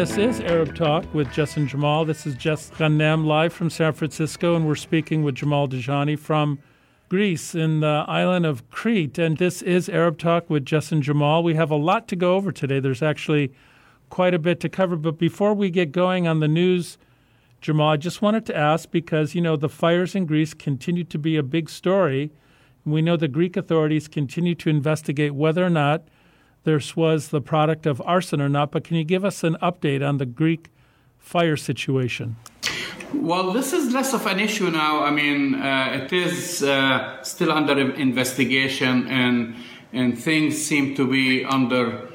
this is Arab Talk with Jess and Jamal. This is Jess Ghannam live from San Francisco, and we're speaking with Jamal Dajani from Greece in the island of Crete. And this is Arab Talk with Jess and Jamal. We have a lot to go over today. There's actually quite a bit to cover. But before we get going on the news, Jamal, I just wanted to ask because, you know, the fires in Greece continue to be a big story. We know the Greek authorities continue to investigate whether or not this was the product of arson or not. But can you give us an update on the Greek fire situation? Well, this is less of an issue now. I mean, uh, it is uh, still under investigation, and and things seem to be under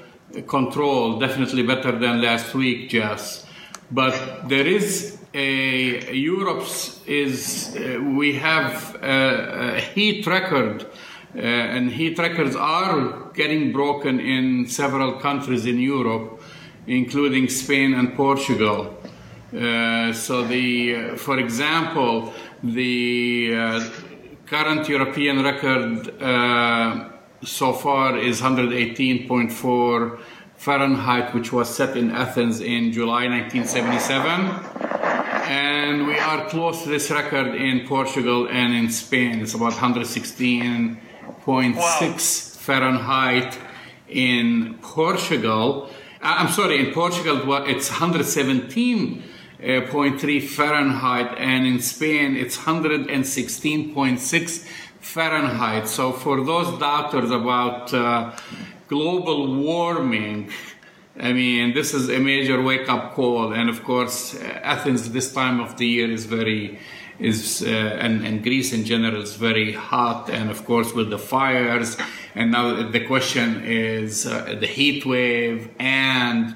control. Definitely better than last week, Jess. But there is a Europe's is uh, we have a, a heat record uh, and heat records are getting broken in several countries in Europe, including Spain and Portugal. Uh, so the, uh, for example, the uh, current European record uh, so far is 118.4 Fahrenheit, which was set in Athens in July 1977 and we are close to this record in Portugal and in Spain. It's about 116 0.6 wow. Fahrenheit in Portugal. Uh, I'm sorry, in Portugal it's 117.3 Fahrenheit, and in Spain it's 116.6 Fahrenheit. So for those doubters about uh, global warming, I mean, this is a major wake up call. And of course, Athens this time of the year is very is uh, and, and Greece in general is very hot, and of course with the fires. And now the question is uh, the heat wave, and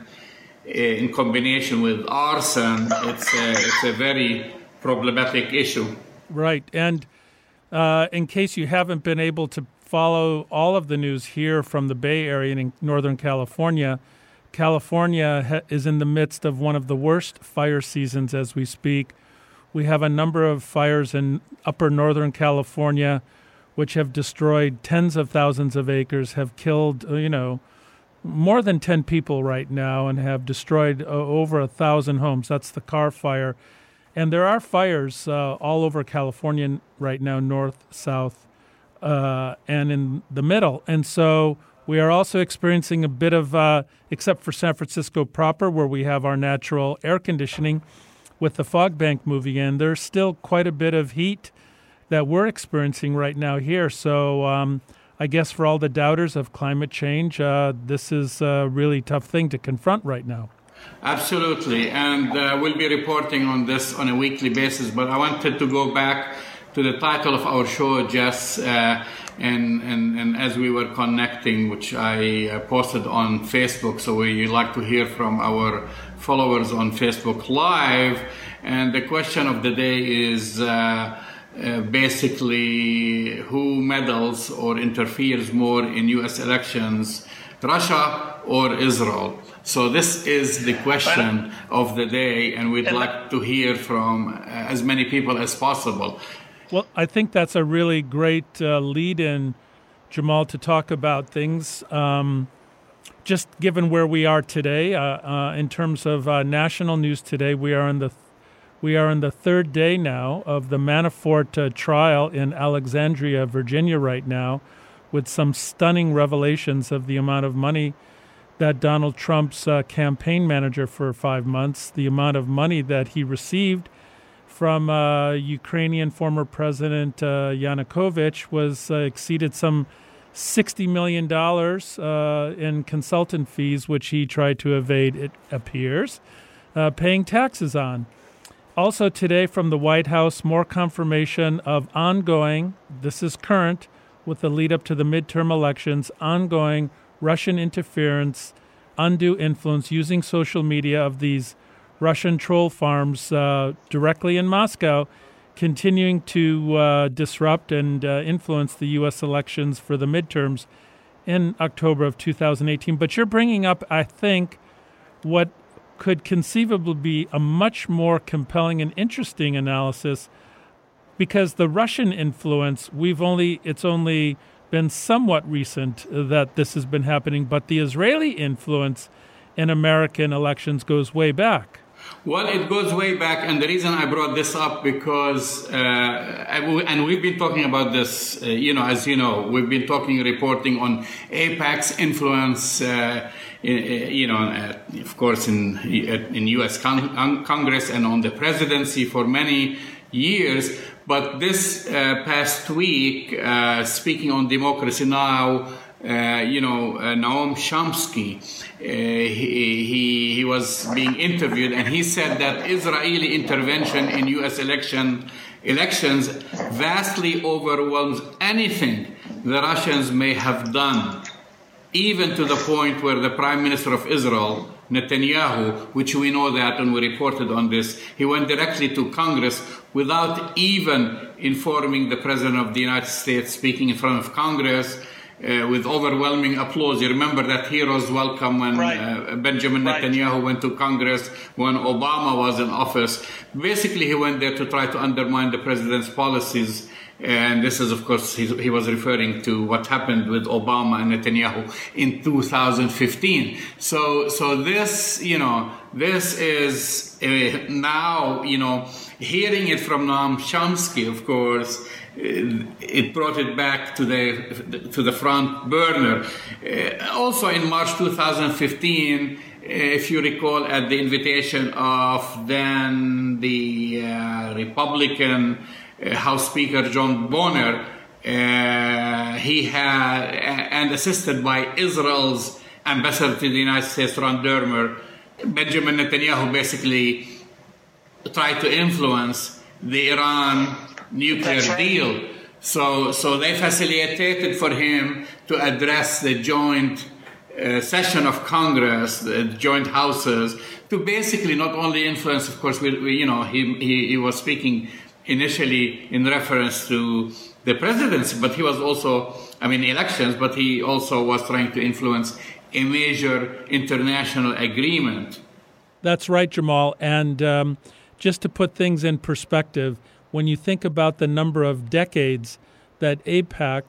uh, in combination with arson, it's a, it's a very problematic issue. Right, and uh, in case you haven't been able to follow all of the news here from the Bay Area in Northern California. California is in the midst of one of the worst fire seasons as we speak. We have a number of fires in upper northern California which have destroyed tens of thousands of acres, have killed, uh, you know, more than 10 people right now, and have destroyed uh, over a thousand homes. That's the Carr fire. And there are fires uh, all over California right now, north, south, uh, and in the middle. And so we are also experiencing a bit of, uh, except for San Francisco proper, where we have our natural air conditioning with the fog bank moving in, there's still quite a bit of heat that we're experiencing right now here. So um, I guess for all the doubters of climate change, uh, this is a really tough thing to confront right now. Absolutely, and uh, we'll be reporting on this on a weekly basis. But I wanted to go back to the title of our show, Jess, uh, and, and, and as we were connecting, which I uh, posted on Facebook. So we like to hear from our followers on Facebook Live. And the question of the day is uh, uh, basically who meddles or interferes more in US elections, Russia or Israel? So this is the question of the day, and we'd like to hear from uh, as many people as possible. Well, I think that's a really great uh, lead in, Jamal, to talk about things. Um, just given where we are today, uh, uh, in terms of uh, national news today, we are in the we are in the third day now of the Manafort uh, trial in Alexandria, Virginia, right now, with some stunning revelations of the amount of money that Donald Trump's uh, campaign manager for five months, the amount of money that he received from uh, Ukrainian former President Yanukovych was exceeded some $60 million uh, in consultant fees, which he tried to evade, it appears, uh, paying taxes on. Also, today from the White House, more confirmation of ongoing, this is current, with the lead up to the midterm elections, ongoing Russian interference, undue influence using social media of these Russian troll farms uh, directly in Moscow continuing to uh, disrupt and uh, influence the U.S. elections for the midterms in October of 2018. But you're bringing up, I think, what could conceivably be a much more compelling and interesting analysis because the Russian influence, we've only, it's only been somewhat recent that this has been happening, but the Israeli influence in American elections goes way back. Well, it goes way back, and the reason I brought this up because, uh, and we've been talking about this, uh, you know, as you know, we've been talking, reporting on AIPAC's influence, uh, in, you know, uh, of course, in in U.S. Con- Congress and on the presidency for many years. But this uh, past week, uh, speaking on Democracy Now. Uh, you know, uh, Noam Chomsky, uh, he, he, he was being interviewed and he said that Israeli intervention in U.S. election elections vastly overwhelms anything the Russians may have done, even to the point where the Prime Minister of Israel, Netanyahu, which we know that and we reported on this, he went directly to Congress without even informing the President of the United States, speaking in front of Congress uh, with overwhelming applause. You remember that hero's welcome when right. uh, Benjamin Netanyahu right. went to Congress when Obama was in office. Basically, he went there to try to undermine the president's policies. And this is, of course, he was referring to what happened with Obama and Netanyahu in 2015. So, so this, you know, this is uh, now, you know, hearing it from Noam Chomsky, of course, it brought it back to the to the front burner. Uh, also in March 2015, uh, if you recall, at the invitation of then the uh, Republican uh, House Speaker John Boehner, uh, he had and assisted by Israel's ambassador to the United States, Ron Dermer, Benjamin Netanyahu basically tried to influence the Iran nuclear right. deal. So, so they facilitated for him to address the joint uh, session of Congress, the joint houses, to basically not only influence, of course, we, we, you know, he, he, he was speaking initially in reference to the presidency, but he was also, I mean, elections, but he also was trying to influence a major international agreement. That's right, Jamal. And um, just to put things in perspective, when you think about the number of decades that AIPAC,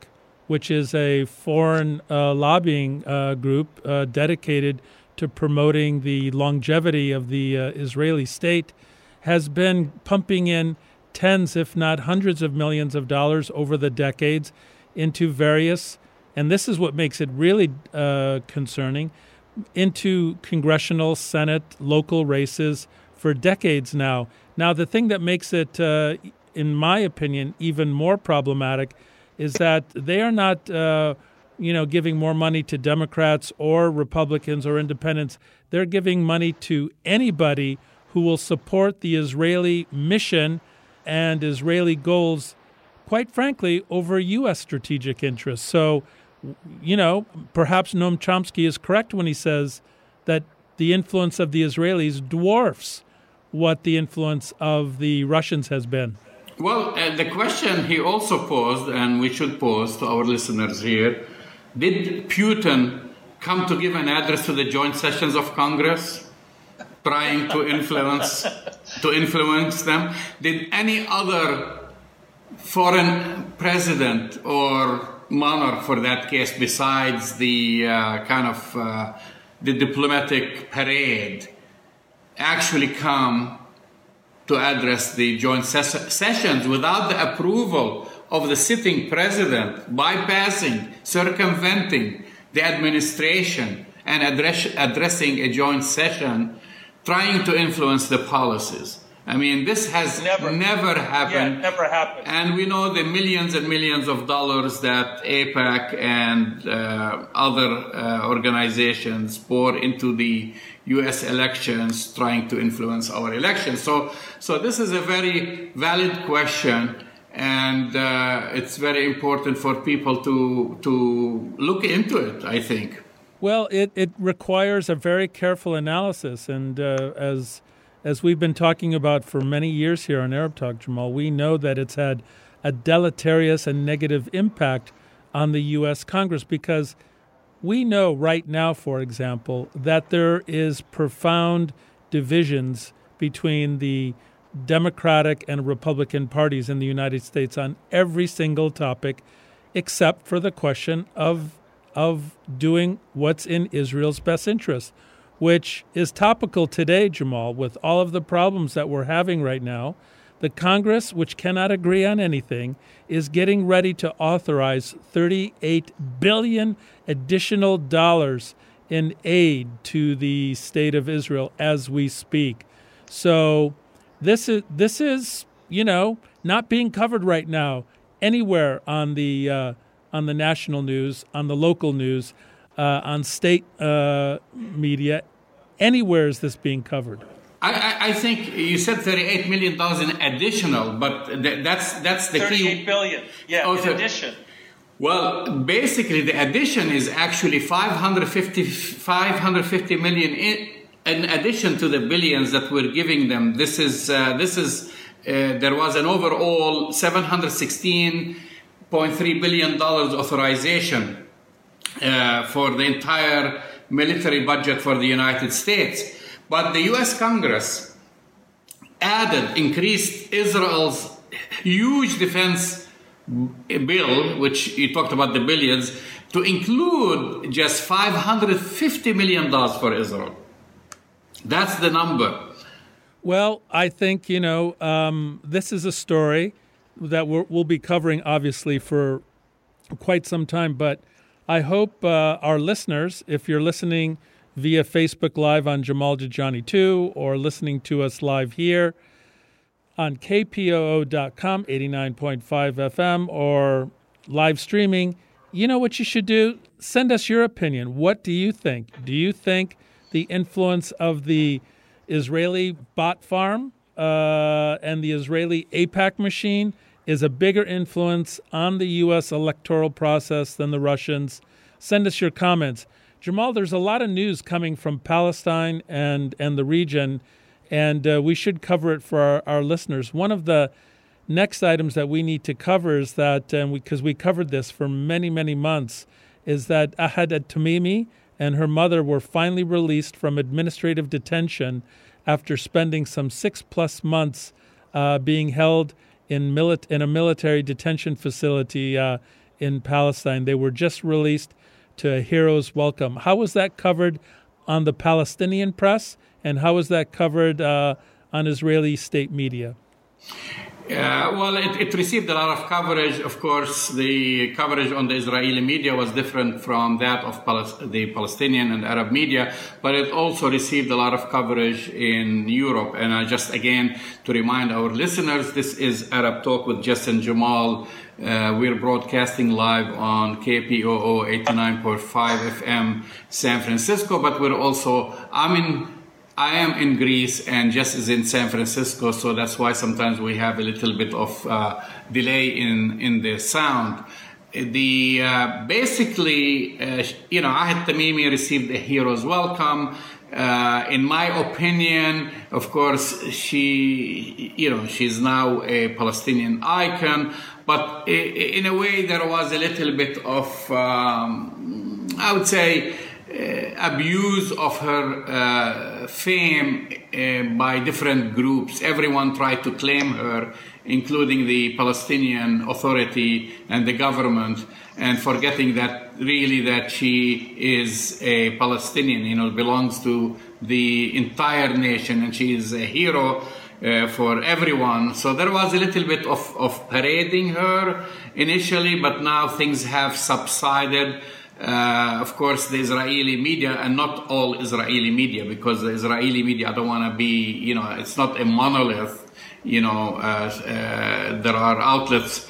which is a foreign uh, lobbying uh, group uh, dedicated to promoting the longevity of the uh, Israeli state, has been pumping in tens, if not hundreds of millions of dollars over the decades into various, and this is what makes it really uh, concerning, into congressional, Senate, local races for decades now. Now, the thing that makes it, uh, in my opinion, even more problematic is that they are not, uh, you know, giving more money to Democrats or Republicans or independents. They're giving money to anybody who will support the Israeli mission and Israeli goals, quite frankly, over U.S. strategic interests. So, you know, perhaps Noam Chomsky is correct when he says that the influence of the Israelis dwarfs what the influence of the Russians has been. Well, uh, the question he also posed, and we should pose to our listeners here did Putin come to give an address to the joint sessions of Congress? trying to influence to influence them did any other foreign president or monarch for that case besides the uh, kind of uh, the diplomatic parade actually come to address the joint ses- sessions without the approval of the sitting president, bypassing, circumventing the administration, and address- addressing a joint session, trying to influence the policies. I mean, this has never, never happened. Yeah, never happened. And we know the millions and millions of dollars that AIPAC and uh, other uh, organizations pour into the U.S. elections, trying to influence our elections. So, so this is a very valid question, and uh, it's very important for people to to look into it. I think. Well, it, it requires a very careful analysis, and uh, as as we've been talking about for many years here on Arab Talk, Jamal, we know that it's had a deleterious and negative impact on the U.S. Congress because we know right now, for example, that there is profound divisions between the Democratic and Republican parties in the United States on every single topic, except for the question of of doing what's in Israel's best interest which is topical today, Jamal, with all of the problems that we're having right now. The Congress, which cannot agree on anything, is getting ready to authorize 38 billion additional dollars in aid to the state of Israel as we speak. So this is this is you know not being covered right now anywhere on the uh, on the national news, on the local news, uh, on state uh, media. Anywhere is this being covered? I, I, think you said thirty-eight million dollars in additional, but th- that's that's the 38 key. Thirty-eight billion, yeah, oh, in so, addition. Well, basically, the addition is actually 550, 550 million in, in addition to the billions that we're giving them. This is uh, this is uh, there was an overall 716.3 billion dollars authorization uh, for the entire military budget for the United States, but the U.S. Congress added increased Israel's huge defense bill, which you talked about the billions, to include just 550 million dollars for Israel. That's the number. Well, I think you know um, this is a story that we will be covering, obviously, for quite some time. But I hope uh, our listeners, if you're listening via Facebook Live on Jamal Dajani 2 or listening to us live here, on kpoo.com, 89.5 FM, or live streaming, you know what you should do? Send us your opinion. What do you think? Do you think the influence of the Israeli bot farm uh, and the Israeli AIPAC machine is a bigger influence on the U.S. electoral process than the Russians? Send us your comments. Jamal, there's a lot of news coming from Palestine and, and the region and uh, we should cover it for our, our, listeners. One of the next items that we need to cover is that, because we, we, covered this for many, many months, is that Ahed Tamimi and her mother were finally released from administrative detention after spending some six plus months uh, being held in, mili- in a military detention facility uh, in Palestine. They were just released to a hero's welcome. How was that covered on the Palestinian press? and how was that covered uh, on Israeli state media? Yeah, well, it, it, received a lot of coverage. Of course, the coverage on the Israeli media was different from that of the Palestinian and Arab media, but it also received a lot of coverage in Europe. And I just again to remind our listeners, this is Arab Talk with Jess and Jamal. Uh, we're broadcasting live on KPOO 89.5 FM San Francisco, but we're also I'm in I am in Greece and just as in San Francisco, so that's why sometimes we have a little bit of uh, delay in, in the sound. The uh, basically, uh, you know, Ahed Tamimi received a hero's welcome. Uh, in my opinion, of course, she, you know, she's now a Palestinian icon, but in a way, there was a little bit of, um, I would say, abuse of her uh, fame uh, by different groups. Everyone tried to claim her, including the Palestinian Authority and the government, and forgetting that really that she is a Palestinian, you know, belongs to the entire nation, and she is a hero. Uh, for everyone. So there was a little bit of, of parading her initially, but now things have subsided. Uh, of course, the Israeli media, and not all Israeli media, because the Israeli media, I don't want to be, you know, it's not a monolith. You know, uh, uh, there are outlets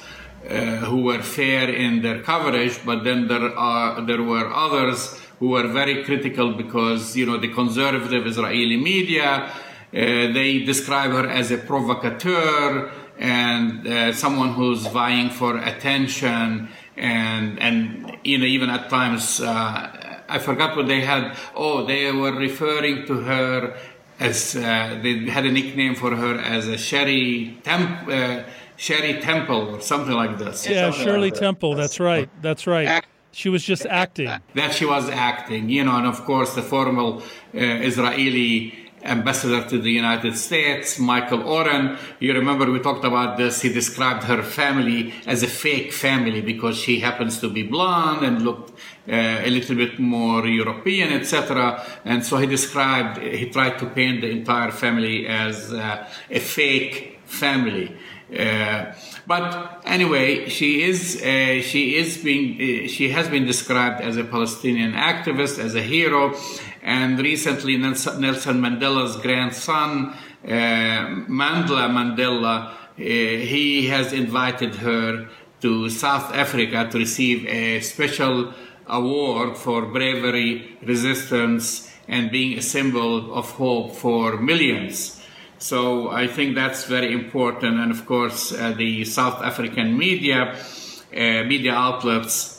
uh, who were fair in their coverage, but then there are there were others who were very critical because you know the conservative Israeli media uh, they describe her as a provocateur and uh, someone who's vying for attention and and you know even at times uh, I forgot what they had. Oh, they were referring to her as uh, they had a nickname for her as a Sherry Temp. Uh, Sherry Temple or something like this. Yeah, Shirley like Temple. That's right. That's right. Act- she was just acting. That she was acting, you know, and of course the formal uh, Israeli ambassador to the United States, Michael Oren. You remember we talked about this. He described her family as a fake family because she happens to be blonde and looked uh, a little bit more European, etc. And so he described, he tried to paint the entire family as uh, a fake family. Uh, but anyway, she is uh, she is being uh, she has been described as a Palestinian activist, as a hero, and recently Nelson, Mandela's grandson, uh, Mandla Mandela, uh, he has invited her to South Africa to receive a special award for bravery, resistance, and being a symbol of hope for millions. So I think that's very important. And of course, uh, the South African media, uh, media outlets,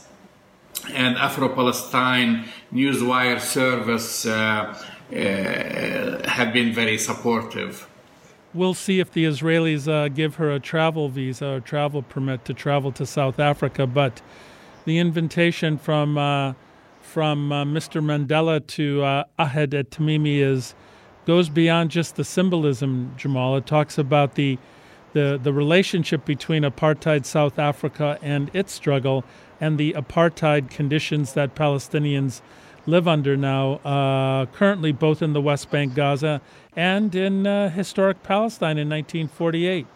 and Afro-Palestine Newswire service uh, uh, have been very supportive. We'll see if the Israelis uh, give her a travel visa or travel permit to travel to South Africa. But the invitation from uh, from Mr. Mandela to Ahed et Tamimi is goes beyond just the symbolism, Jamal. It talks about the the, the relationship between apartheid South Africa and its struggle and the apartheid conditions that Palestinians live under now, uh, currently both in the West Bank, Gaza, and in uh, historic Palestine in 1948.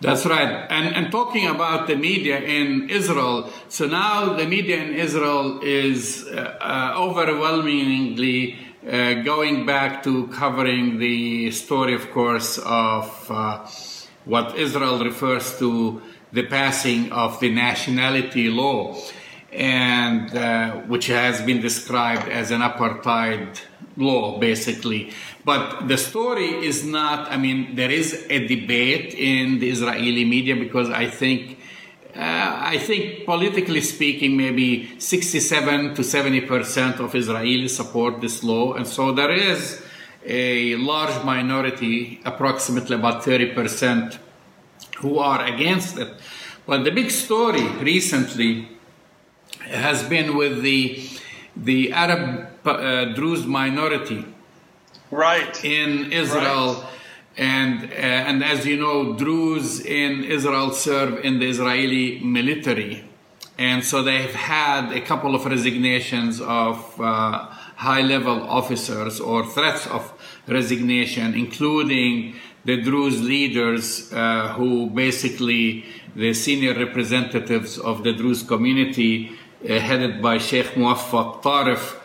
That's right. And, and talking about the media in Israel, so now the media in Israel is uh, overwhelmingly uh, going back to covering the story, of course, of uh, what Israel refers to the passing of the nationality law, and uh, which has been described as an apartheid law, basically. But the story is not, I mean, there is a debate in the Israeli media because I think uh, I think politically speaking, maybe 67 to 70 percent of Israelis support this law, and so there is a large minority, approximately about 30 percent, who are against it. But the big story recently has been with the the Arab uh, Druze minority, right, in Israel. Right and, uh, and as you know, Druze in Israel serve in the Israeli military. And so they've had a couple of resignations of uh, high level officers or threats of resignation, including the Druze leaders uh, who basically the senior representatives of the Druze community, uh, headed by Sheikh Muwaffaq Tarif,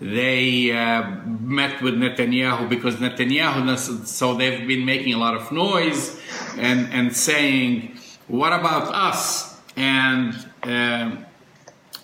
they uh, met with Netanyahu because Netanyahu, so they've been making a lot of noise and, and saying, what about us? And uh,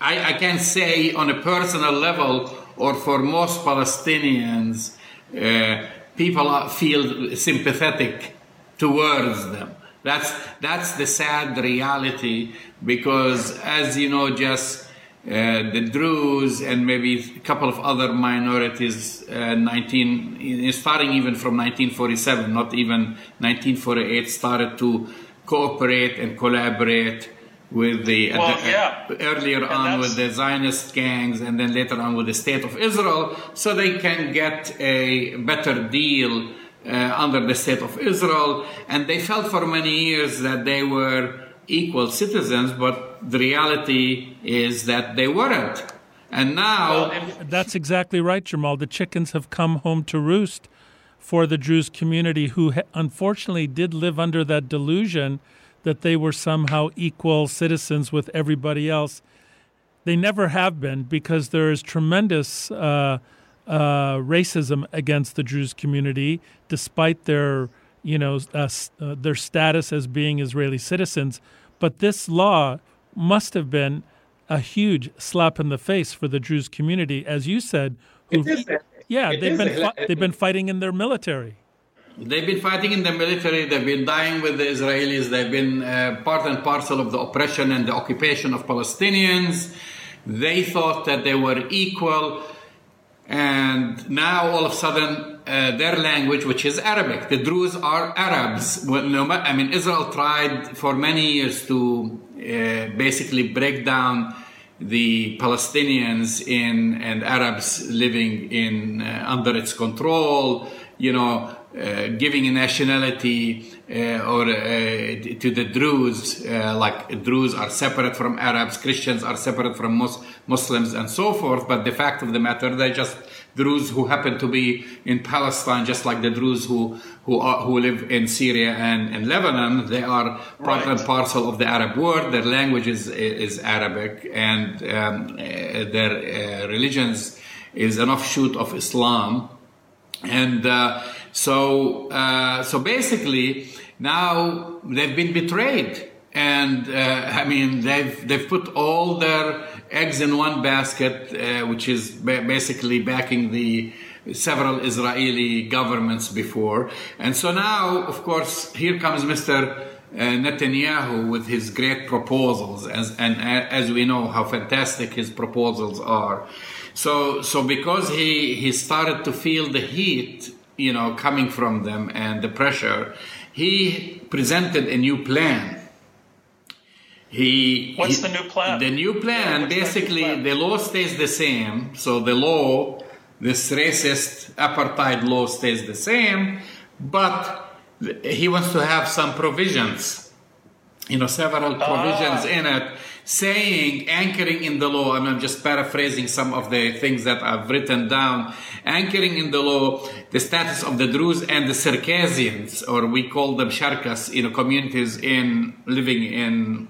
I, I can say on a personal level, or for most Palestinians, uh, people feel sympathetic towards them. That's, that's the sad reality because, as you know, just uh, the Druze and maybe a couple of other minorities, uh, 19, starting even from 1947, not even 1948, started to cooperate and collaborate with the, well, the yeah. uh, earlier and on with the Zionist gangs and then later on with the state of Israel, so they can get a better deal uh, under the state of Israel. And they felt for many years that they were equal citizens, but the reality is that they weren't. And now. Well, that's exactly right, Jamal. The chickens have come home to roost for the Druze community who unfortunately did live under that delusion that they were somehow equal citizens with everybody else. They never have been because there is tremendous uh, uh, racism against the Druze community, despite their, you know, uh, uh their status as being Israeli citizens. But this law must have been a huge slap in the face for the Druze community, as you said. Who, yeah, it they've been fi- they've been fighting in their military. They've been fighting in the military. They've been dying with the Israelis. They've been uh, part and parcel of the oppression and the occupation of Palestinians. They thought that they were equal. And now all of a sudden, uh, their language, which is Arabic, the Druze are Arabs. I mean, Israel tried for many years to uh, basically break down the Palestinians in and Arabs living in uh, under its control you know, uh, giving a nationality uh, or uh, to the Druze, uh, like Druze are separate from Arabs, Christians are separate from Mus- Muslims, and so forth. But the fact of the matter, they're just Druze who happen to be in Palestine, just like the Druze who who are, who live in Syria and, and Lebanon. They are part right. and parcel of the Arab world. Their language is is Arabic, and um, their uh, religions is an offshoot of Islam, and uh, so uh, so basically now they've been betrayed and uh, I mean they've they've put all their eggs in one basket, uh, which is ba- basically backing the several Israeli governments before, and so now, of course, here comes Mr. Uh, Netanyahu with his great proposals, as, and as we know how fantastic his proposals are. So, so because he he started to feel the heat, you know, coming from them and the pressure, he presented a new plan he what's he, the new plan the new plan yeah, basically plan? the law stays the same so the law this racist apartheid law stays the same but he wants to have some provisions you know several provisions ah. in it saying anchoring in the law and i'm just paraphrasing some of the things that i've written down anchoring in the law the status of the druze and the circassians or we call them sharkas you know communities in living in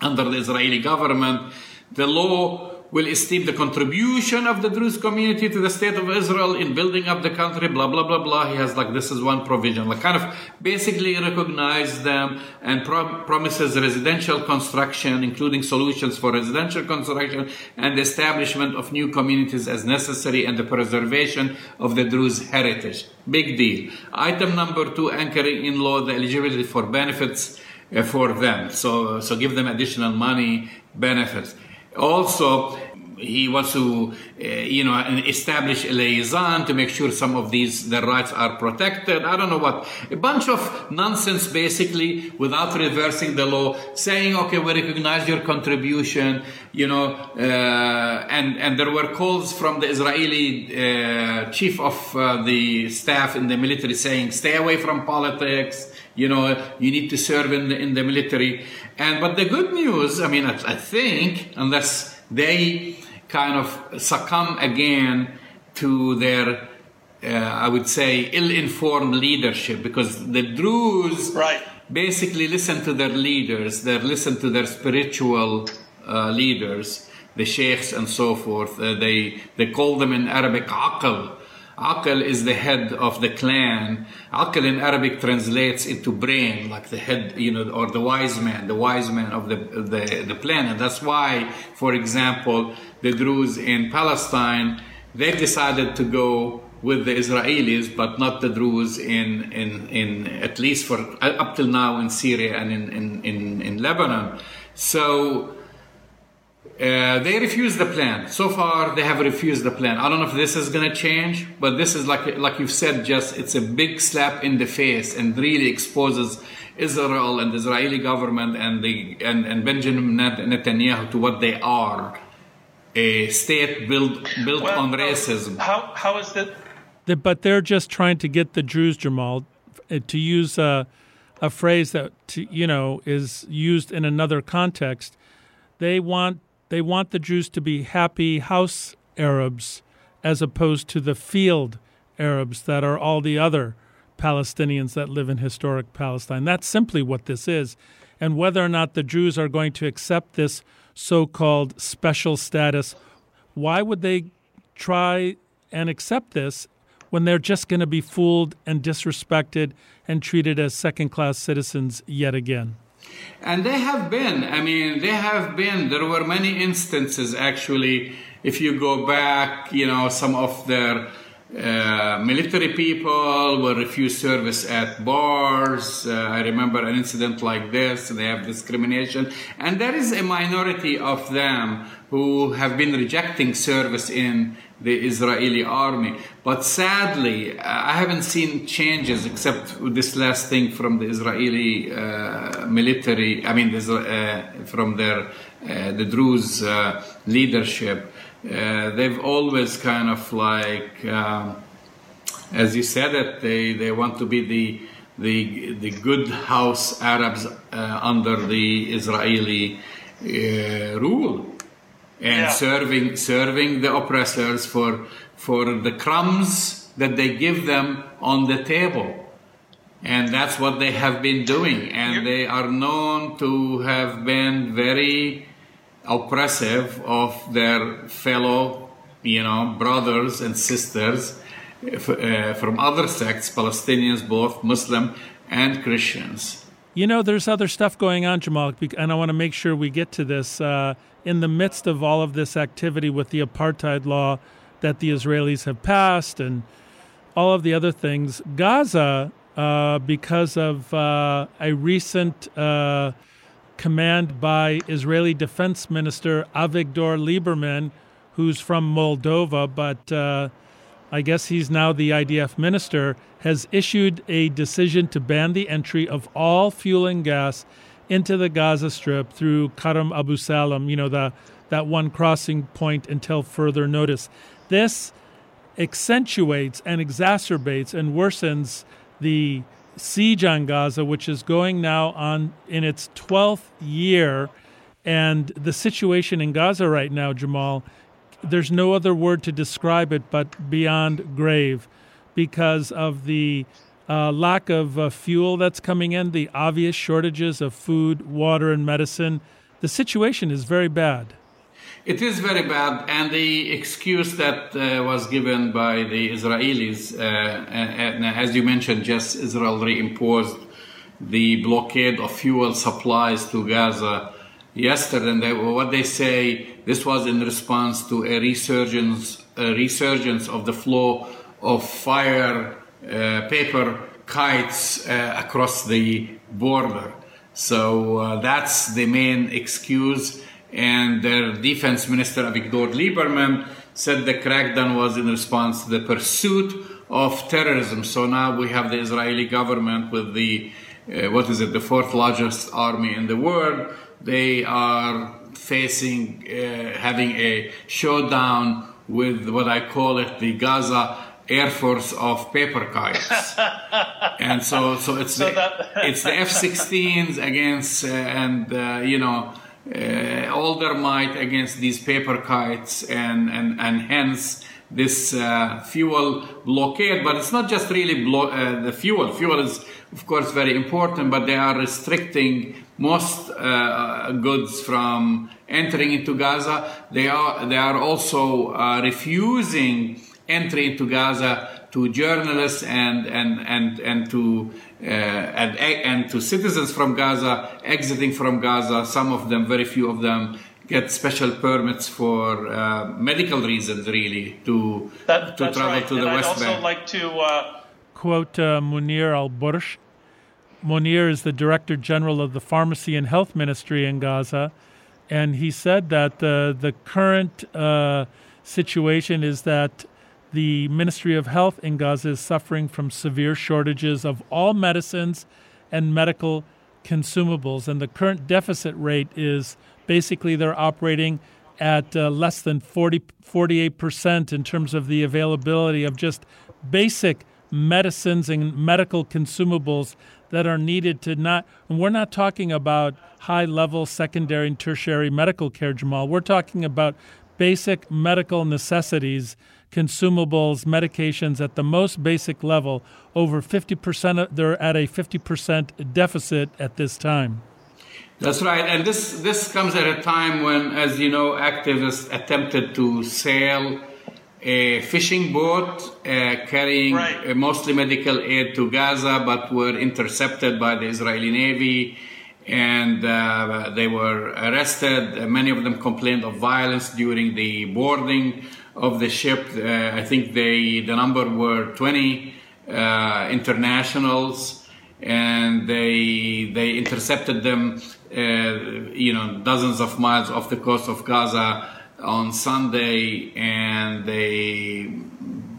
under the Israeli government. The law will esteem the contribution of the Druze community to the state of Israel in building up the country, blah, blah, blah, blah. He has like, this is one provision, like kind of basically recognize them and pro- promises residential construction, including solutions for residential construction and the establishment of new communities as necessary and the preservation of the Druze heritage. Big deal. Item number two, anchoring in law the eligibility for benefits uh, for them. So, so give them additional money benefits. Also, he wants to, uh, you know, establish a liaison to make sure some of these their rights are protected. I don't know what a bunch of nonsense, basically, without reversing the law, saying, okay, we recognize your contribution, you know, uh, and and there were calls from the Israeli uh, chief of uh, the staff in the military saying, stay away from politics you know, you need to serve in the, in the military. And but the good news, I mean, I, I think, unless they kind of succumb again to their uh, I would say, ill-informed leadership because the Druze right. basically listen to their leaders, they listen to their spiritual uh, leaders, the sheikhs and so forth. Uh, they they call them in Arabic aql, Aql is the head of the clan. Aql in Arabic translates into brain, like the head, you know, or the wise man, the wise man of the, the, the planet. That's why, for example, the Druze in Palestine, they decided to go with the Israelis, but not the Druze in, in, in at least for up till now in Syria and in, in, in, in Lebanon. So uh, they refused the plan. So far, they have refused the plan. I don't know if this is going to change, but this is like like you've said, Jess it's a big slap in the face and really exposes Israel and the Israeli government and the and, and Benjamin Netanyahu to what they are, a state built built well, on racism. How how is that? But they're just trying to get the Druze, Jamal, uh, to use a, a phrase that you know is used in another context. They want they want the Druze to be happy house Arabs as opposed to the field Arabs that are all the other Palestinians that live in historic Palestine. That's simply what this is. And whether or not the Druze are going to accept this so called special status, why would they try and accept this when they're just going to be fooled and disrespected and treated as second class citizens yet again? And they have been, I mean, they have been, there were many instances actually, if you go back, you know, some of their uh, military people will refuse service at bars. Uh, I remember an incident like this. They have discrimination. And there is a minority of them who have been rejecting service in the Israeli army. But sadly, I haven't seen changes except this last thing from the Israeli uh, military, I mean, uh, from their, uh, the Druze uh, leadership. Uh, they've always kind of like, um, as you said it, they, they want to be the the the good house Arabs uh, under the Israeli uh, rule and Yeah. serving serving the oppressors for for the crumbs that they give them on the table. And that's what they have been doing. And You're- they are known to have been very oppressive of their fellow, you know, brothers and sisters uh, from other sects, Palestinians, both Muslim and Christians. You know, there's other stuff going on, Jamal, and I want to make sure we get to this. Uh, in the midst of all of this activity with the apartheid law that the Israelis have passed and all of the other things, Gaza, uh, because of uh, a recent uh, command by Israeli Defense Minister Avigdor Lieberman, who's from Moldova, but uh, I guess he's now the IDF minister, has issued a decision to ban the entry of all fuel and gas into the Gaza Strip through Karam Abu Salam, you know, the, that one crossing point until further notice. This accentuates and exacerbates and worsens the siege on Gaza, which is going now on in its 12th year. And the situation in Gaza right now, Jamal, there's no other word to describe it but beyond grave because of the uh, lack of uh, fuel that's coming in, the obvious shortages of food, water, and medicine. The situation is very bad. It is very bad, and the excuse that uh, was given by the Israelis, uh, and, and as you mentioned, Jess Israel reimposed the blockade of fuel supplies to Gaza yesterday. And they, what they say, this was in response to a resurgence, a resurgence of the flow of fire uh, paper kites uh, across the border. So uh, that's the main excuse. And their defense minister, Avigdor Lieberman, said the crackdown was in response to the pursuit of terrorism. So now we have the Israeli government with the, uh, what is it, the fourth largest army in the world. They are facing, uh, having a showdown with what I call it the Gaza Air Force of paper kites. and so, so it's So the, that- it's the F-16s against, uh, and uh, you know, uh, all their might against these paper kites, and and and hence this uh, fuel blockade. But it's not just really blo- uh, the fuel. Fuel is, of course, very important, but they are restricting most uh, goods from entering into Gaza. They are they are also uh, refusing entry into Gaza to journalists and and and and to uh, and and to citizens from Gaza exiting from Gaza. Some of them, very few of them, get special permits for uh, medical reasons, really, to That, to travel right. to the and I'd West also like to. Uh, quote uh, Munir al Bursh. Munir is the Director General of the Pharmacy and Health Ministry in Gaza, and he said that the the current uh, situation is that the Ministry of Health in Gaza is suffering from severe shortages of all medicines and medical consumables, and the current deficit rate is basically they're operating at uh, less than 40, 48% in terms of the availability of just basic medicines and medical consumables that are needed to not, and we're not talking about high level secondary and tertiary medical care, Jamal. We're talking about basic medical necessities, consumables, medications at the most basic level. Over 50%, of, they're at a 50% deficit at this time. That's right, and this this comes at a time when, as you know, activists attempted to sail a fishing boat uh, carrying Right. uh, mostly medical aid to Gaza, but were intercepted by the Israeli Navy, and uh, they were arrested. Many of them complained of violence during the boarding of the ship. Uh, I think they the number were 20 uh, internationals and they they intercepted them, uh, you know, dozens of miles off the coast of Gaza on Sunday, and they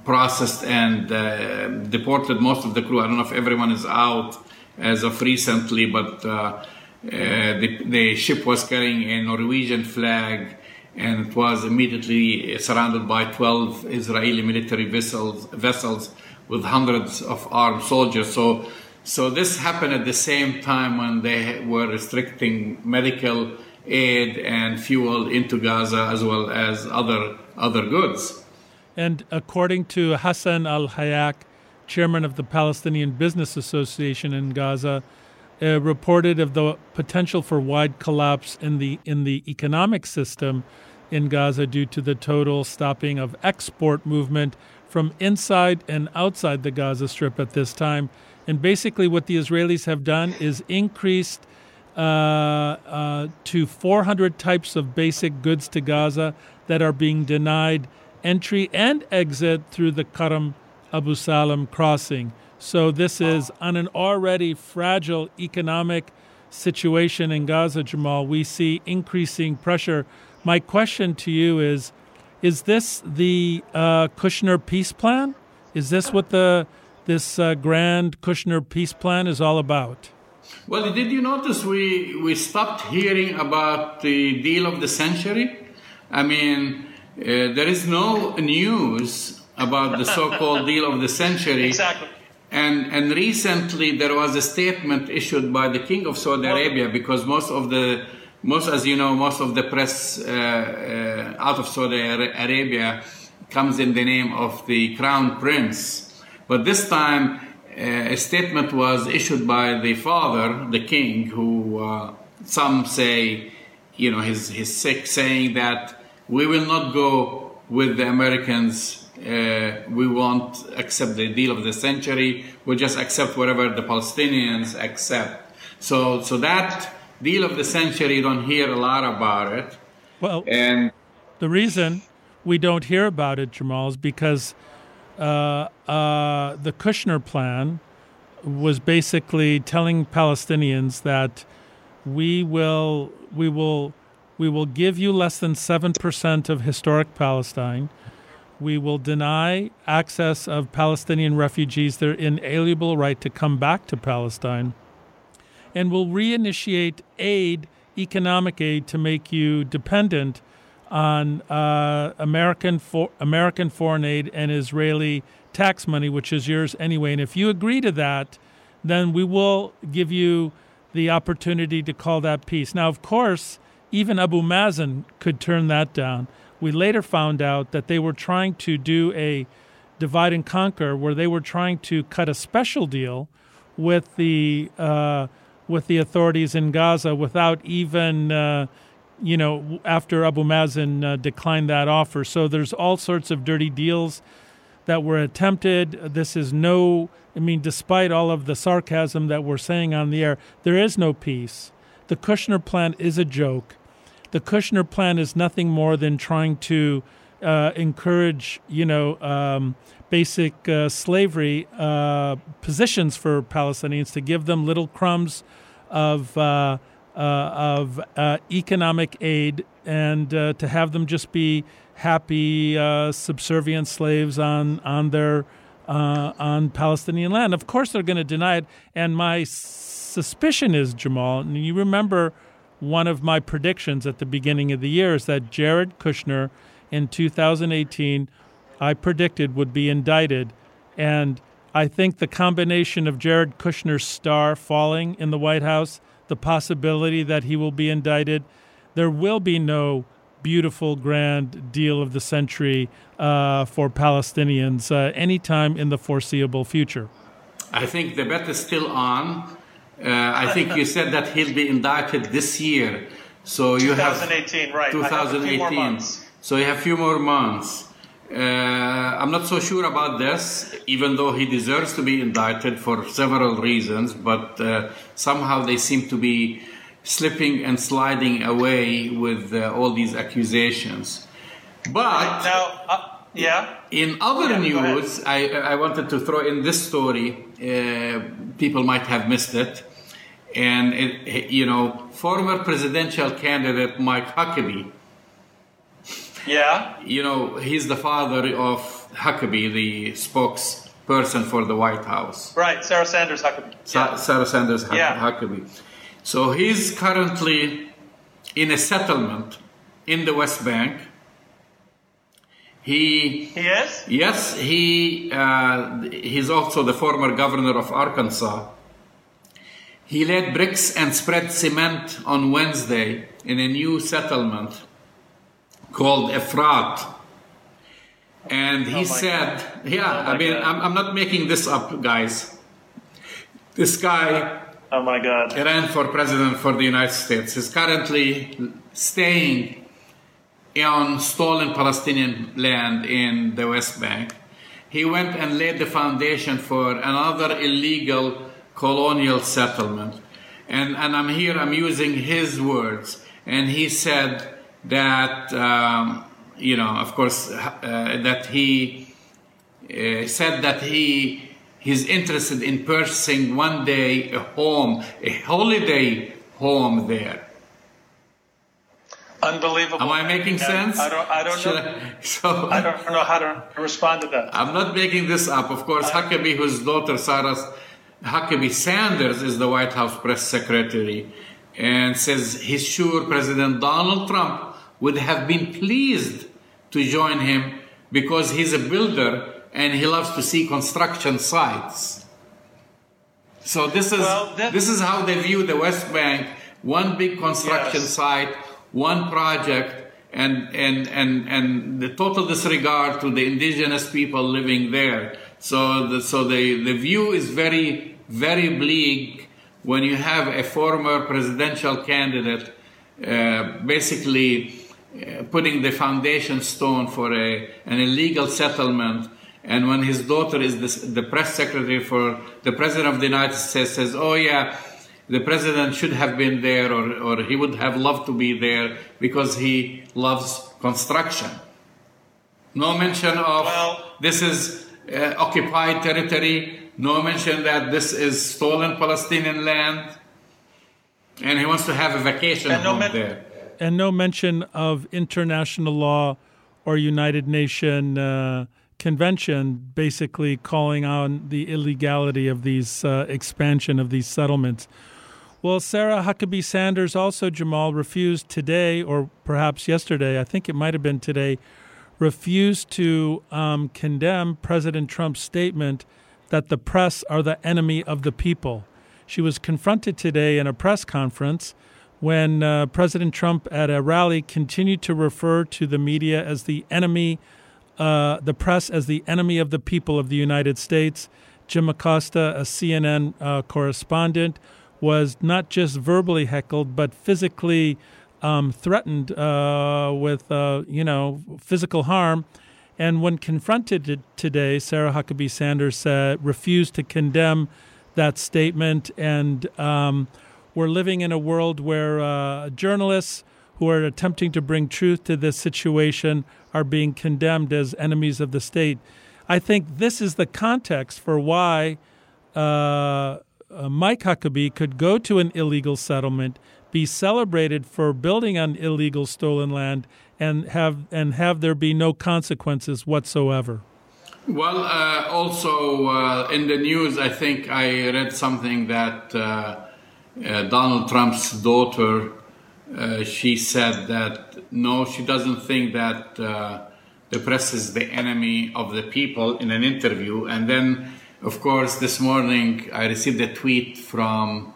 processed and uh, deported most of the crew. I don't know if everyone is out as of recently, but uh, uh, the, the ship was carrying a Norwegian flag. And it was immediately surrounded by 12 Israeli military vessels, vessels with hundreds of armed soldiers. So, so this happened at the same time when they were restricting medical aid and fuel into Gaza as well as other other goods. And according to Hassan Al Hayek, chairman of the Palestinian Business Association in Gaza, uh, reported of the potential for wide collapse in the in the economic system in Gaza due to the total stopping of export movement from inside and outside the Gaza Strip at this time. And basically, what the Israelis have done is increased uh, uh, to 400 types of basic goods to Gaza that are being denied entry and exit through the Karam Abu Salam crossing. So, this is on an already fragile economic situation in Gaza, Jamal. We see increasing pressure. My question to you is Is this the uh, Kushner peace plan? Is this what the this uh, grand Kushner peace plan is all about? Well, did you notice we, we stopped hearing about the deal of the century? I mean, uh, there is no news about the so-called deal of the century. Exactly. And and recently there was a statement issued by the King of Saudi Arabia because most of the most, as you know, most of the press uh, uh, out of Saudi Arabia comes in the name of the Crown Prince, but this time uh, a statement was issued by the father, the king, who uh, some say, you know, he's, he's sick, saying that we will not go with the Americans. Uh, we won't accept the deal of the century. We'll just accept whatever the Palestinians accept. So, so that deal of the century, you don't hear a lot about it. Well, and the reason we don't hear about it, Jamal, is because uh, uh, the Kushner plan was basically telling Palestinians that we will we will we will give you less than seven percent of historic Palestine. We will deny access of Palestinian refugees their inalienable right to come back to Palestine, and will reinitiate aid, economic aid, to make you dependent on uh, American for, American foreign aid and Israeli tax money, which is yours anyway. And if you agree to that, then we will give you the opportunity to call that peace. Now, of course, even Abu Mazen could turn that down. We later found out that they were trying to do a divide and conquer, where they were trying to cut a special deal with the uh, with the authorities in Gaza without even uh, you know, after Abu Mazen uh, declined that offer. So there's all sorts of dirty deals that were attempted. This is no, I mean, despite all of the sarcasm that we're saying on the air, there is no peace. The Kushner plan is a joke. The Kushner plan is nothing more than trying to uh, encourage, you know, um, basic uh, slavery uh, positions for Palestinians to give them little crumbs of uh, uh, of uh, economic aid and to have them just be happy subservient slaves on on their on Palestinian land. Of course, they're going to deny it. And my suspicion is Jamal, and you remember one of my predictions at the beginning of the year is that Jared Kushner in 2018 I predicted would be indicted and I think the combination of Jared Kushner's star falling in the White House the possibility that he will be indicted. There will be no beautiful, grand deal of the century uh, for Palestinians uh, anytime in the foreseeable future. I think the bet is still on. Uh, I think you said that he'll be indicted this year. So you 2018, have right? 2018. So you have a few more months. Uh, I'm not so sure about this, even though he deserves to be indicted for several reasons, but uh, somehow they seem to be slipping and sliding away with uh, all these accusations. But now, uh, yeah. In other yeah, news, I, I wanted to throw in this story. Uh, people might have missed it, and it, you know, former presidential candidate Mike Huckabee yeah. You know, he's the father of Huckabee, the spokesperson for the White House. Right, Sarah Sanders Huckabee. Sa- Sarah Sanders Huck- yeah. Huckabee. So he's currently in a settlement in the West Bank. He is? Yes, he uh, he's also the former governor of Arkansas. He laid bricks and spread cement on Wednesday in a new settlement called Efrat. And he Oh said, God. yeah, Oh I mean, I'm, I'm not making this up, guys. This guy Oh my God. ran for president for the United States. He's currently staying on stolen Palestinian land in the West Bank. He went and laid the foundation for another illegal colonial settlement. And, and I'm here, I'm using his words. And he said that, um, you know, of course, uh, that he uh, said that he he's interested in purchasing one day a home, a holiday home there. Unbelievable. Am I making sense? I don't, I don't know. I- so I don't know how to respond to that. I'm not making this up. Of course, Huckabee, whose daughter Sarah Huckabee Sanders is the White House press secretary, and says he's sure President Donald Trump would have been pleased to join him because he's a builder and he loves to see construction sites. So this is Well, this is how they view the West Bank: one big construction Yes. site, one project, and and and and the total disregard to the indigenous people living there. So the, so the the view is very very bleak when you have a former presidential candidate uh, basically uh, putting the foundation stone for a an illegal settlement. And when his daughter is the, the press secretary for the president of the United States says, "Oh yeah, the president should have been there, or, or he would have loved to be there because he loves construction." No mention of Well- this is uh, occupied territory. No mention that this is stolen Palestinian land, and he wants to have a vacation And no home men- there. and no mention of international law or United Nation uh, convention, basically calling on the illegality of these uh, expansion of these settlements. Well, Sarah Huckabee Sanders also, Jamal, refused today, or perhaps yesterday, I think it might have been today, refused to um, condemn President Trump's statement that the press are the enemy of the people. She was confronted today in a press conference when uh, President Trump at a rally continued to refer to the media as the enemy, uh, the press as the enemy of the people of the United States. Jim Acosta, a CNN uh, correspondent, was not just verbally heckled, but physically um, threatened uh, with, uh, you know, physical harm. And when confronted today, Sarah Huckabee Sanders said, refused to condemn that statement. And um, we're living in a world where uh, journalists who are attempting to bring truth to this situation are being condemned as enemies of the state. I think this is the context for why uh, uh, Mike Huckabee could go to an illegal settlement, be celebrated for building on illegal stolen land, and have and have there be no consequences whatsoever. Well, uh, also uh, in the news, I think I read something that uh, uh, Donald Trump's daughter, uh, she said that no, she doesn't think that uh, the press is the enemy of the people in an interview. And then, of course, this morning I received a tweet from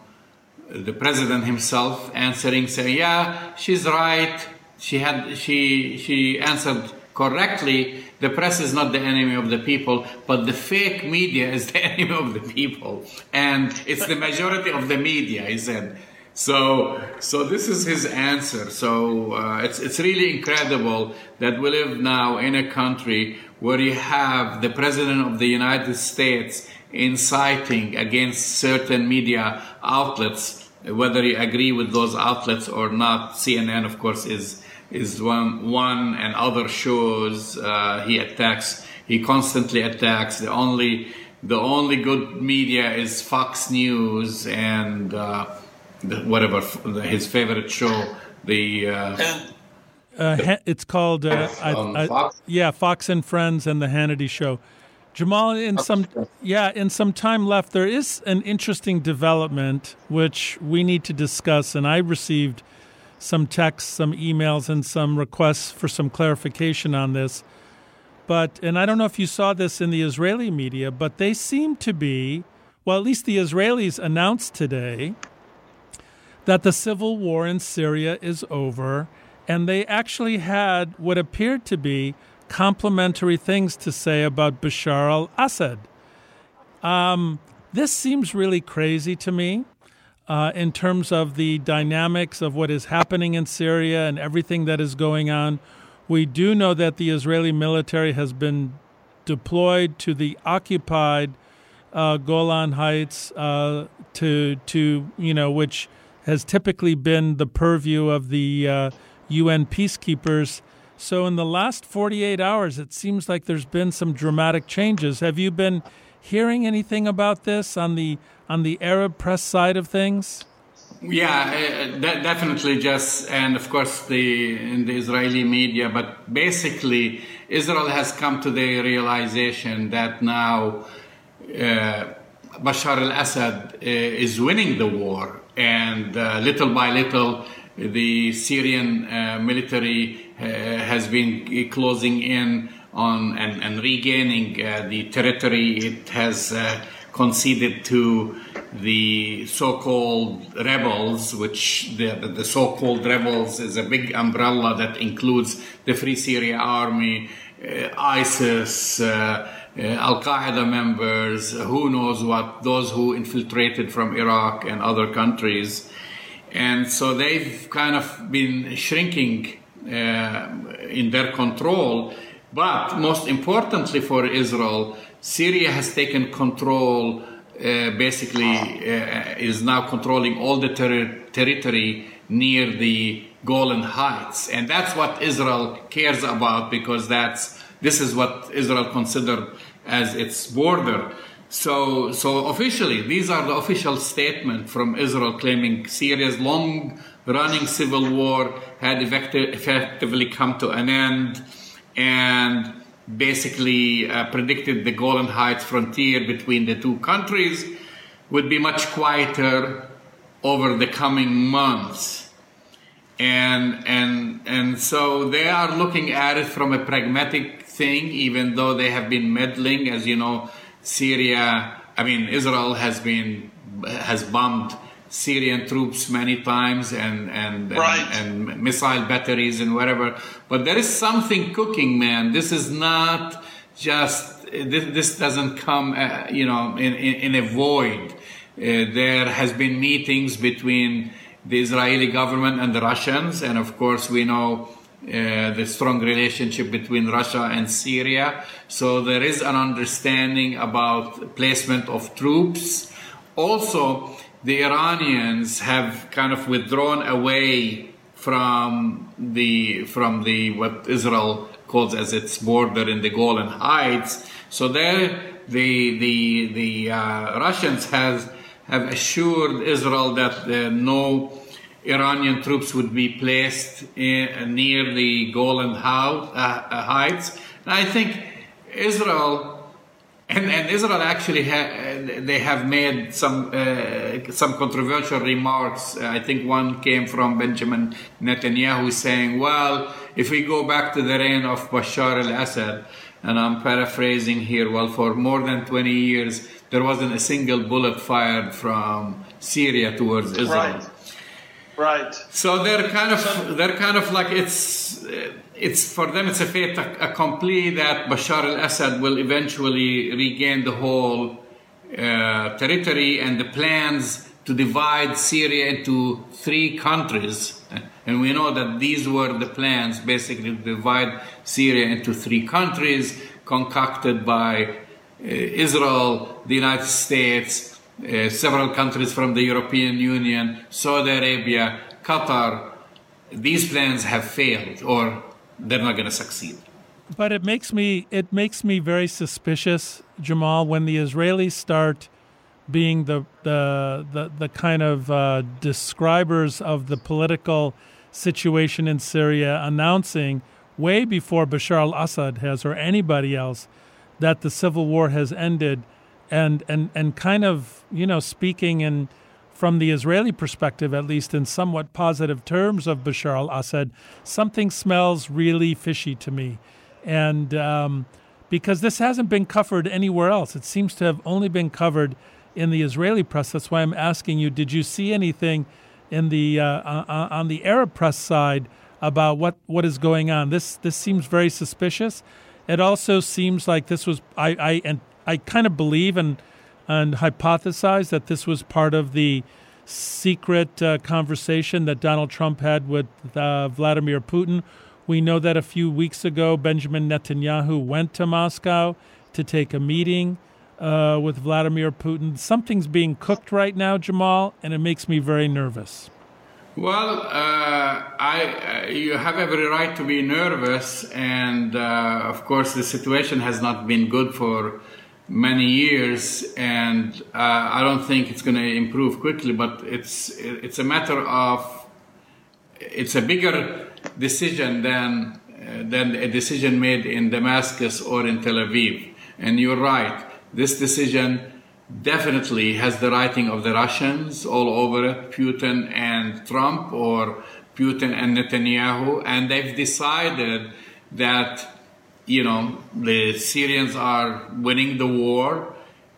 the president himself answering, saying, "Yeah, she's right. She had she she answered correctly. The press is not the enemy of the people, but the fake media is the enemy of the people, and it's the majority of the media." He said. So, so this is his answer. So uh, it's it's really incredible that we live now in a country where you have the president of the United States inciting against certain media outlets, whether you agree with those outlets or not. CNN, of course, is is one one and other shows uh, he attacks. He constantly attacks. The only the only good media is Fox News and. Uh, the, whatever his favorite show, the uh, And Uh, it's called uh, I, I- Fox? yeah, Fox and Friends and the Hannity Show. Jamal, in some yeah, in some time left, there is an interesting development which we need to discuss, and I received some texts, some emails, and some requests for some clarification on this. but and I don't know if you saw this in the Israeli media, but they seem to be, well, at least the Israelis announced today that the civil war in Syria is over, and they actually had what appeared to be complimentary things to say about Bashar al-Assad. Um, this seems really crazy to me. Uh, in terms of the dynamics of what is happening in Syria and everything that is going on we do know that the Israeli military has been deployed to the occupied uh, Golan Heights uh, to to you know which has typically been the purview of the uh, UN peacekeepers. So in the last 48 hours, it seems like there's been some dramatic changes. Have you been hearing anything about this on the on the Arab press side of things? Yeah, uh, definitely, just and of course the in the Israeli media, but basically Israel has come to the realization that now uh, Bashar al-Assad uh, is winning the war, and uh, little by little the Syrian uh, military uh, has been closing in on and, and regaining the territory it has conceded to the so-called rebels, which the, the so-called rebels is a big umbrella that includes the Free Syria Army, uh, ISIS, uh, uh, Al Qaeda members, who knows what, those who infiltrated from Iraq and other countries. And so they've kind of been shrinking uh, in their control. But most importantly for Israel, Syria has taken control uh, basically uh, is now controlling all the ter- territory near the Golan Heights, and that's what Israel cares about because that's this is what Israel considered as its border. So, so officially, these are the official statement from Israel claiming Syria's long-running civil war had effectively come to an end, and basically uh, predicted the Golan Heights frontier between the two countries would be much quieter over the coming months. And, and, and so they are looking at it from a pragmatic thing, even though they have been meddling. As you know, Syria, I mean, Israel has been, has bombed Syrian troops many times and and, right. and, and missile batteries and whatever. But there is something cooking, man. This is not just this, this doesn't come, uh, you know, in, in, in a void. Uh, there has been meetings between the Israeli government and the Russians, and of course we know uh, the strong relationship between Russia and Syria. So there is an understanding about placement of troops. Also, the Iranians have kind of withdrawn away from the from the what Israel calls as its border in the Golan Heights. So there, the the the uh, Russians has have assured Israel that uh, no Iranian troops would be placed in, near the Golan uh, Heights. And I think Israel and, and Israel actually ha- they have made some uh, some controversial remarks. I think one came from Benjamin Netanyahu saying, "Well, if we go back to the reign of Bashar al-Assad, and I'm paraphrasing here, well, for more than 20 years, there wasn't a single bullet fired from Syria towards Israel." Right. Right. So they're kind of they're kind of like it's it's for them it's a fait accompli that Bashar al-Assad will eventually regain the whole uh, territory and the plans to divide Syria into three countries. And we know that these were the plans basically to divide Syria into three countries concocted by uh, Israel, the United States, uh, several countries from the European Union, Saudi Arabia, Qatar, these plans have failed or they're not going to succeed. But it makes me it makes me very suspicious, Jamal, when the Israelis start being the the the, the kind of uh, describers of the political situation in Syria, announcing way before Bashar al-Assad has or anybody else that the civil war has ended and and and kind of you know speaking in from the Israeli perspective, at least in somewhat positive terms of Bashar al-Assad, something smells really fishy to me. and um, because this hasn't been covered anywhere else, it seems to have only been covered in the Israeli press. That's why I'm asking you: Did you see anything in the uh, on the Arab press side about what, what is going on? This this seems very suspicious. It also seems like this was I I and I kind of believe and and hypothesize that this was part of the secret uh, conversation that Donald Trump had with uh, Vladimir Putin. We know that a few weeks ago, Benjamin Netanyahu went to Moscow to take a meeting uh, with Vladimir Putin. Something's being cooked right now, Jamal, and it makes me very nervous. Well, uh, I, uh, you have every right to be nervous, and uh, of course, the situation has not been good for many years, and uh, I don't think it's going to improve quickly. But it's it's a matter of it's a bigger decision than uh, than a decision made in Damascus or in Tel Aviv. And you're right, this decision definitely has the writing of the Russians all over it, Putin and Trump, or Putin and Netanyahu, and they've decided that you know the Syrians are winning the war,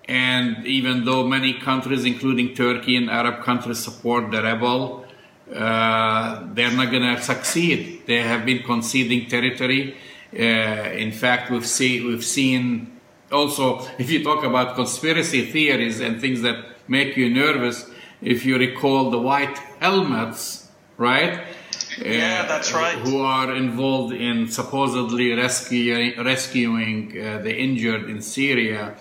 and even though many countries, including Turkey and Arab countries, support the rebel, uh, they're not going to succeed. They have been conceding territory. Uh, in fact, we've seen we've seen also, if you talk about conspiracy theories and things that make you nervous, if you recall the white helmets, right? Yeah, uh, that's right. Who are involved in supposedly rescuing, rescuing uh, the injured in Syria.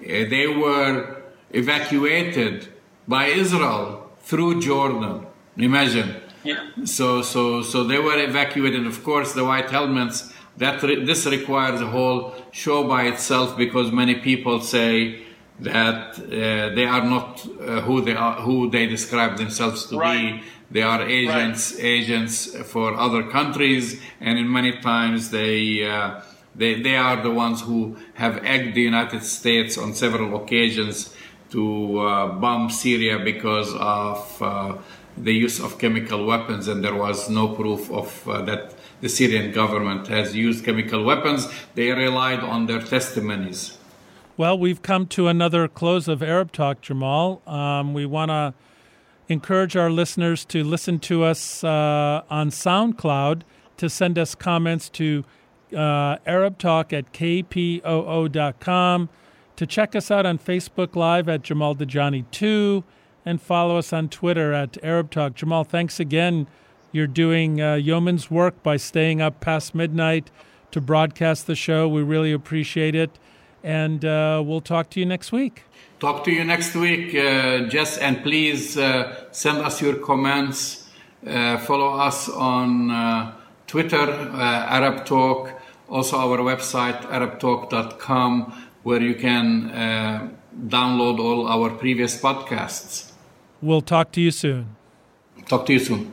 Uh, they were evacuated by Israel through Jordan. Imagine. Yeah. So, so, so they were evacuated. Of course, the white helmets that re- this requires a whole show by itself because many people say that uh, they are not uh, who they are, who they describe themselves to right. be. They are agents, right. agents for other countries, and in many times they. Uh, they, they are the ones who have egged the United States on several occasions to uh, bomb Syria because of uh, the use of chemical weapons, and there was no proof of uh, that the Syrian government has used chemical weapons. They relied on their testimonies. Well, we've come to another close of Arab Talk, Jamal. Um, we want to encourage our listeners to listen to us uh, on SoundCloud, to send us comments to uh, Arab Talk at kpoo.com, to check us out on Facebook Live at Jamal Dajani2, and follow us on Twitter at Arab Talk. Jamal, thanks again you're doing uh, yeoman's work by staying up past midnight to broadcast the show. We really appreciate it and uh, we'll talk to you next week. Talk to you next week, uh, Jess, and please uh, send us your comments. Uh, follow us on uh, Twitter, uh, Arab Talk, also our website, arabtalk.com, where you can download all our previous podcasts. We'll talk to you soon. Talk to you soon.